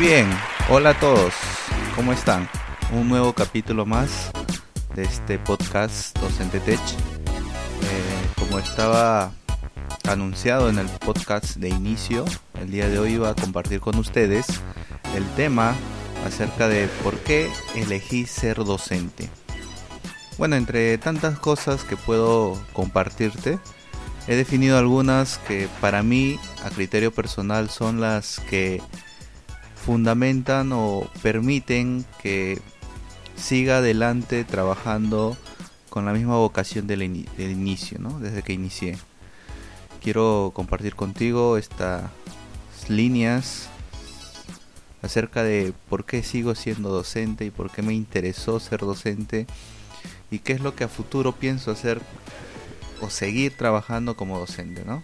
bien, hola a todos, ¿cómo están? Un nuevo capítulo más de este podcast Docente Tech. Eh, como estaba anunciado en el podcast de inicio, el día de hoy iba a compartir con ustedes el tema acerca de por qué elegí ser docente. Bueno, entre tantas cosas que puedo compartirte, he definido algunas que para mí, a criterio personal, son las que fundamentan o permiten que siga adelante trabajando con la misma vocación del, inicio, ¿no? desde que inicié. Quiero compartir contigo estas líneas acerca de por qué sigo siendo docente y por qué me interesó ser docente y qué es lo que a futuro pienso hacer o seguir trabajando como docente, ¿no?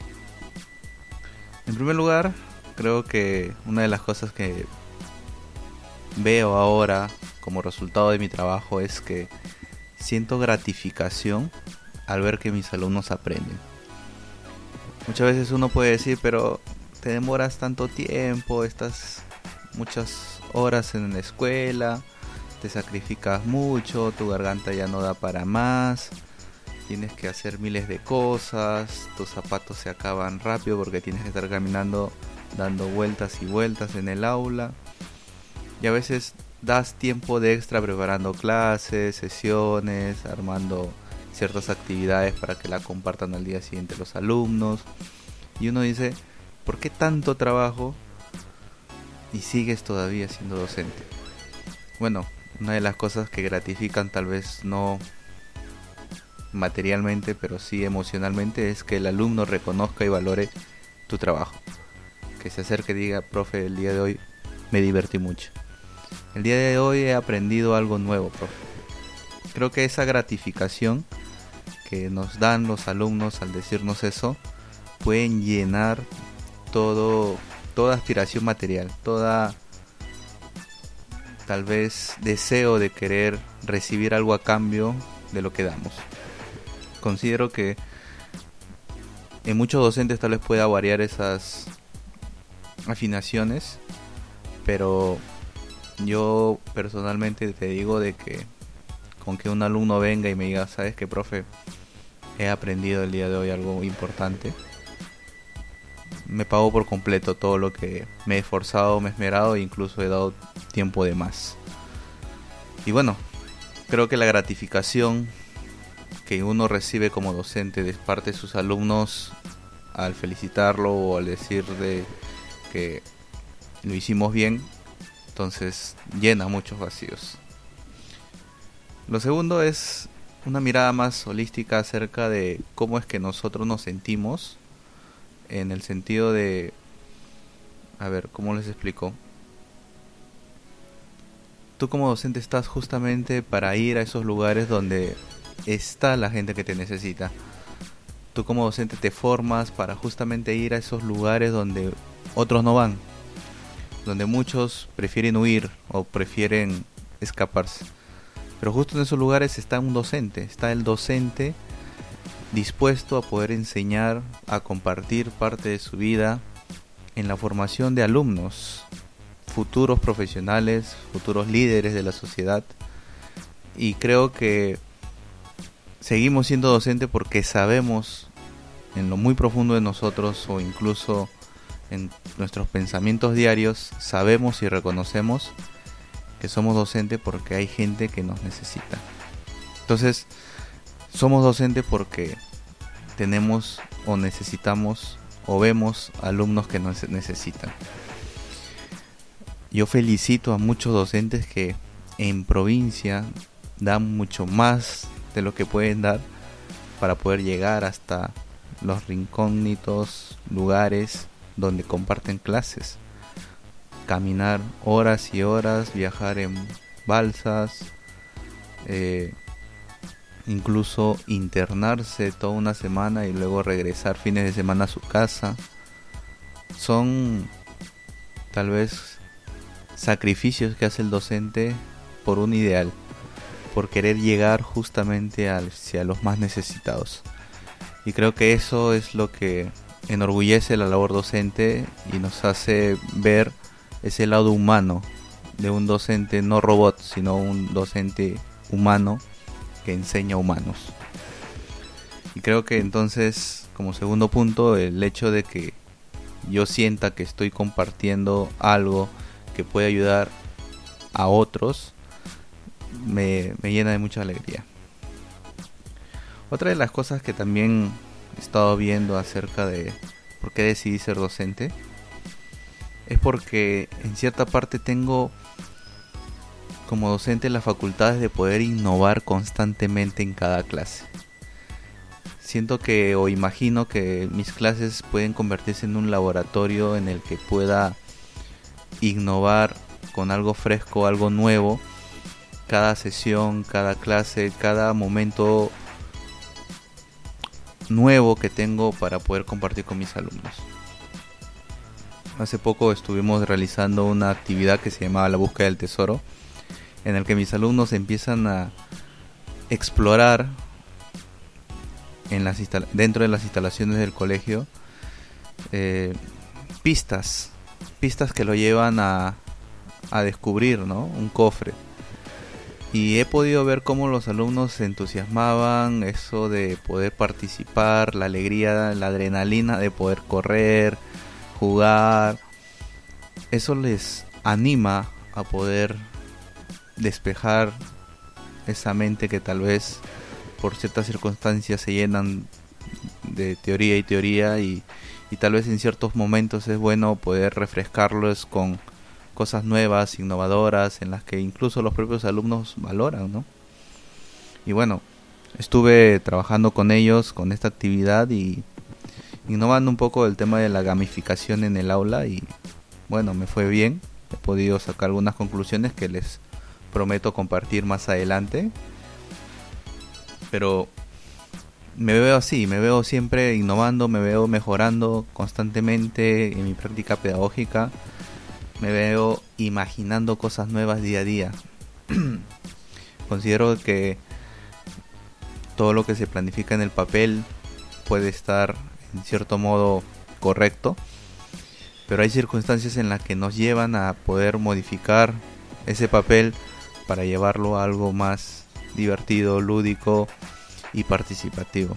En primer lugar, creo que una de las cosas que veo ahora como resultado de mi trabajo es que siento gratificación al ver que mis alumnos aprenden. Muchas veces uno puede decir, pero te demoras tanto tiempo, estás muchas horas en la escuela, te sacrificas mucho, tu garganta ya no da para más, tienes que hacer miles de cosas, tus zapatos se acaban rápido porque tienes que estar caminando dando vueltas y vueltas en el aula. Y a veces das tiempo de extra preparando clases, sesiones, armando ciertas actividades para que la compartan al día siguiente los alumnos. Y uno dice, ¿por qué tanto trabajo y sigues todavía siendo docente? Bueno, una de las cosas que gratifican tal vez no materialmente, pero sí emocionalmente, es que el alumno reconozca y valore tu trabajo que se acerque y diga, profe, el día de hoy me divertí mucho. El día de hoy he aprendido algo nuevo, profe. Creo que esa gratificación que nos dan los alumnos al decirnos eso pueden llenar todo toda aspiración material, toda tal vez deseo de querer recibir algo a cambio de lo que damos. Considero que en muchos docentes tal vez pueda variar esas afinaciones, pero yo personalmente te digo de que con que un alumno venga y me diga, sabes que profe, he aprendido el día de hoy algo importante, me pago por completo todo lo que me he esforzado, me he esmerado e incluso he dado tiempo de más. Y bueno, creo que la gratificación que uno recibe como docente de parte de sus alumnos al felicitarlo o al decir de que lo hicimos bien, entonces llena muchos vacíos. Lo segundo es una mirada más holística acerca de cómo es que nosotros nos sentimos en el sentido de a ver, ¿cómo les explico? Tú como docente estás justamente para ir a esos lugares donde está la gente que te necesita. Tú como docente te formas para justamente ir a esos lugares donde otros no van, donde muchos prefieren huir o prefieren escaparse. Pero justo en esos lugares está un docente, está el docente dispuesto a poder enseñar, a compartir parte de su vida en la formación de alumnos, futuros profesionales, futuros líderes de la sociedad. Y creo que seguimos siendo docentes porque sabemos en lo muy profundo de nosotros o incluso en nuestros pensamientos diarios sabemos y reconocemos que somos docentes porque hay gente que nos necesita. Entonces, somos docentes porque tenemos o necesitamos o vemos alumnos que nos necesitan. Yo felicito a muchos docentes que en provincia dan mucho más de lo que pueden dar para poder llegar hasta los rincónitos lugares donde comparten clases. Caminar horas y horas, viajar en balsas, eh, incluso internarse toda una semana y luego regresar fines de semana a su casa. Son tal vez sacrificios que hace el docente por un ideal, por querer llegar justamente hacia los más necesitados. Y creo que eso es lo que enorgullece la labor docente y nos hace ver ese lado humano de un docente no robot, sino un docente humano que enseña humanos. Y creo que entonces, como segundo punto, el hecho de que yo sienta que estoy compartiendo algo que puede ayudar a otros, me, llena de mucha alegría. Otra de las cosas que también estado viendo acerca de por qué decidí ser docente es porque en cierta parte tengo como docente las facultades de poder innovar constantemente en cada clase. Siento que o imagino que mis clases pueden convertirse en un laboratorio en el que pueda innovar con algo fresco, algo nuevo, cada sesión, cada clase, cada momento nuevo que tengo para poder compartir con mis alumnos. Hace poco estuvimos realizando una actividad que se llamaba la búsqueda del tesoro, en el que mis alumnos empiezan a explorar dentro de las instalaciones del colegio eh, pistas, pistas que lo llevan a, a descubrir, ¿no? Un cofre. Y he podido ver cómo los alumnos se entusiasmaban, eso de poder participar, la alegría, la adrenalina de poder correr, jugar. Eso les anima a poder despejar esa mente que tal vez por ciertas circunstancias se llenan de teoría y teoría y, y tal vez en ciertos momentos es bueno poder refrescarlos con cosas nuevas, innovadoras, en las que incluso los propios alumnos valoran, ¿no? Y bueno, estuve trabajando con ellos con esta actividad y innovando un poco el tema de la gamificación en el aula y bueno, me fue bien. He podido sacar algunas conclusiones que les prometo compartir más adelante. Pero me veo así, me veo siempre innovando, me veo mejorando constantemente en mi práctica pedagógica me veo imaginando cosas nuevas día a día. Considero que todo lo que se planifica en el papel puede estar en cierto modo correcto, pero hay circunstancias en las que nos llevan a poder modificar ese papel para llevarlo a algo más divertido, lúdico y participativo.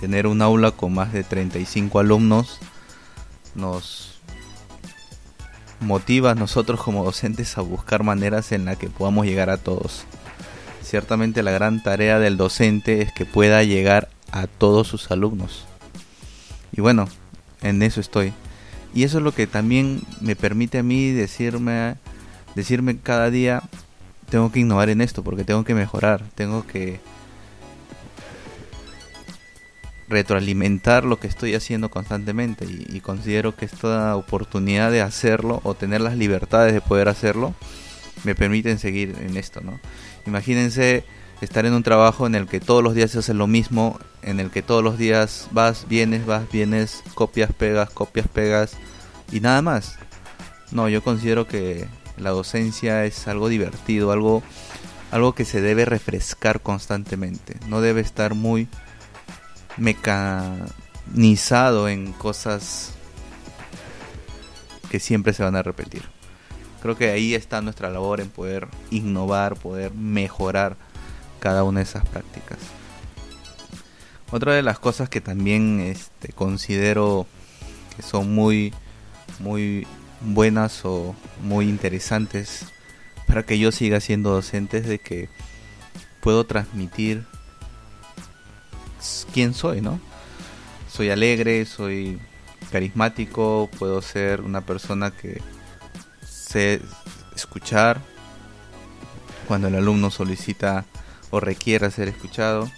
Tener un aula con más de 35 alumnos nos motiva a nosotros como docentes a buscar maneras en las que podamos llegar a todos. Ciertamente la gran tarea del docente es que pueda llegar a todos sus alumnos. Y bueno, en eso estoy. Y eso es lo que también me permite a mí decirme decirme cada día tengo que innovar en esto porque tengo que mejorar, tengo que retroalimentar lo que estoy haciendo constantemente y, considero que esta oportunidad de hacerlo o tener las libertades de poder hacerlo me permiten seguir en esto, ¿no? Imagínense estar en un trabajo en el que todos los días se hace lo mismo, en el que todos los días vas, vienes, vas, vienes, copias, pegas, copias, pegas y nada más. No, yo considero que la docencia es algo divertido, algo algo que se debe refrescar constantemente. No debe estar muy mecanizado en cosas que siempre se van a repetir. Creo que ahí está nuestra labor en poder innovar, poder mejorar cada una de esas prácticas. Otra de las cosas que también este, considero que son muy, muy buenas o muy interesantes para que yo siga siendo docente es de que puedo transmitir quién soy, ¿no? Soy alegre, soy carismático, puedo ser una persona que sé escuchar cuando el alumno solicita o requiere ser escuchado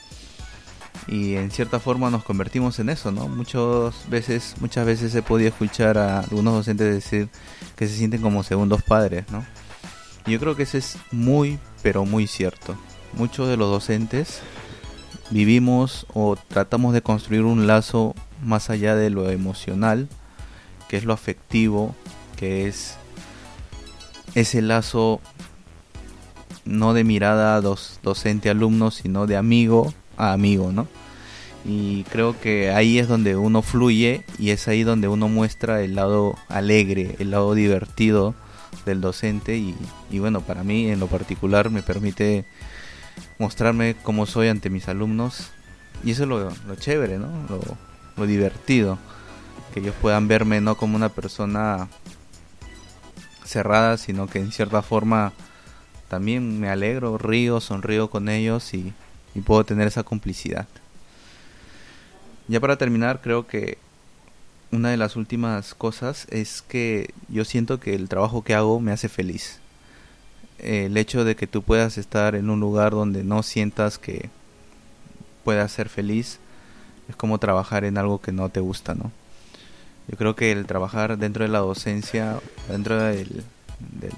y en cierta forma nos convertimos en eso, ¿no? Muchas veces, muchas veces he podido escuchar a algunos docentes decir que se sienten como segundos padres, ¿no? Y yo creo que eso es muy, pero muy cierto. Muchos de los docentes vivimos o tratamos de construir un lazo más allá de lo emocional, que es lo afectivo, que es ese lazo no de mirada docente-alumno, sino de amigo a amigo, ¿no? y creo que ahí es donde uno fluye y es ahí donde uno muestra el lado alegre, el lado divertido del docente y, bueno, para mí en lo particular me permite mostrarme cómo soy ante mis alumnos y eso es lo, chévere, ¿no? Lo, divertido, que ellos puedan verme no como una persona cerrada, sino que en cierta forma también me alegro, río, sonrío con ellos y puedo tener esa complicidad. Ya para terminar, creo que una de las últimas cosas es que yo siento que el trabajo que hago me hace feliz. El hecho de que tú puedas estar en un lugar donde no sientas que puedas ser feliz es como trabajar en algo que no te gusta, ¿no? Yo creo que el trabajar dentro de la docencia, dentro del, del,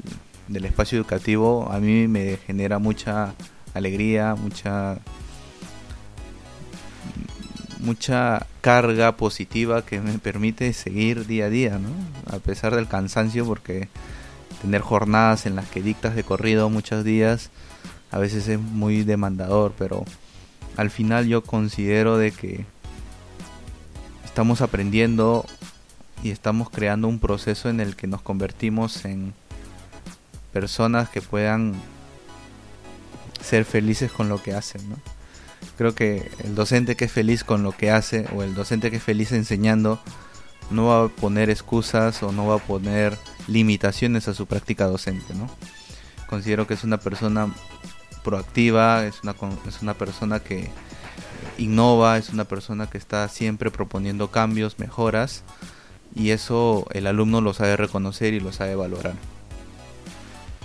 del espacio educativo, a mí me genera mucha alegría, mucha mucha carga positiva que me permite seguir día a día, ¿no? A pesar del cansancio, porque tener jornadas en las que dictas de corrido muchos días a veces es muy demandador, pero al final yo considero de que estamos aprendiendo y estamos creando un proceso en el que nos convertimos en personas que puedan ser felices con lo que hacen, ¿no? Creo que el docente que es feliz con lo que hace o el docente que es feliz enseñando no va a poner excusas o no va a poner limitaciones a su práctica docente, ¿no? Considero que es una persona proactiva, es una, es una persona que innova, es una persona que está siempre proponiendo cambios, mejoras, y eso el alumno lo sabe reconocer y lo sabe valorar.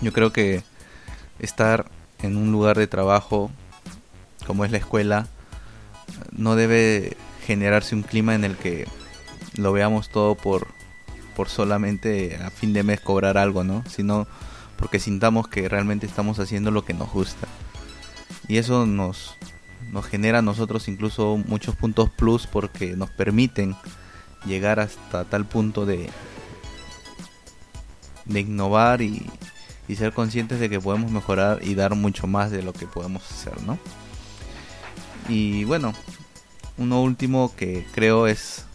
Yo creo que estar en un lugar de trabajo como es la escuela, no debe generarse un clima en el que lo veamos todo por, por solamente a fin de mes cobrar algo, ¿no? Sino porque sintamos que realmente estamos haciendo lo que nos gusta. Y eso nos, nos genera a nosotros incluso muchos puntos plus porque nos permiten llegar hasta tal punto de, de innovar y, y ser conscientes de que podemos mejorar y dar mucho más de lo que podemos hacer, ¿no? Y bueno, uno último que creo es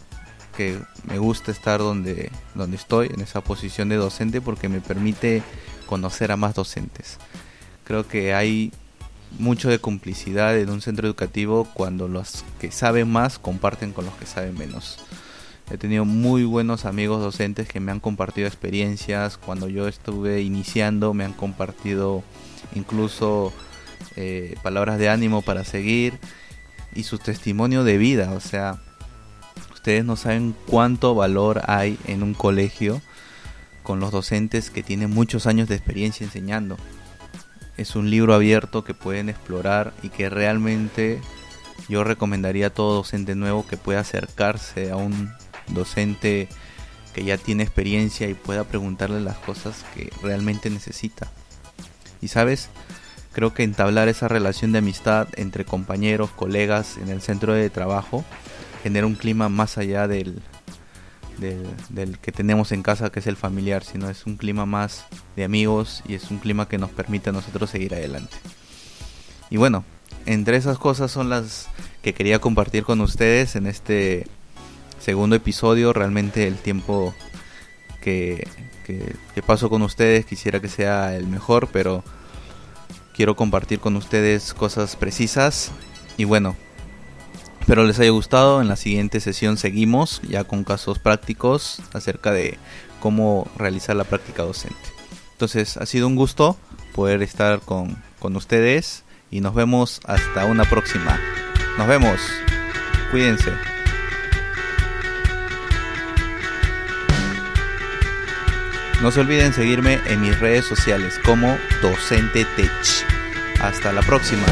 que me gusta estar donde, donde estoy, en esa posición de docente, porque me permite conocer a más docentes. Creo que hay mucho de complicidad en un centro educativo cuando los que saben más comparten con los que saben menos. He tenido muy buenos amigos docentes que me han compartido experiencias. Cuando yo estuve iniciando me han compartido incluso eh, palabras de ánimo para seguir y su testimonio de vida. O sea, ustedes no saben cuánto valor hay en un colegio con los docentes que tienen muchos años de experiencia enseñando. Es un libro abierto que pueden explorar y que realmente yo recomendaría a todo docente nuevo que pueda acercarse a un docente que ya tiene experiencia y pueda preguntarle las cosas que realmente necesita. Y sabes, Creo que entablar esa relación de amistad entre compañeros, colegas en el centro de trabajo genera un clima más allá del, del, que tenemos en casa, que es el familiar, sino es un clima más de amigos y es un clima que nos permite a nosotros seguir adelante. Y bueno, entre esas cosas son las que quería compartir con ustedes en este segundo episodio. Realmente el tiempo que, que, que paso con ustedes quisiera que sea el mejor, pero quiero compartir con ustedes cosas precisas y bueno, espero les haya gustado. En la siguiente sesión seguimos ya con casos prácticos acerca de cómo realizar la práctica docente. Entonces ha sido un gusto poder estar con, con ustedes y nos vemos hasta una próxima. Nos vemos. Cuídense. No se olviden seguirme en mis redes sociales como Docente Tech. Hasta la próxima.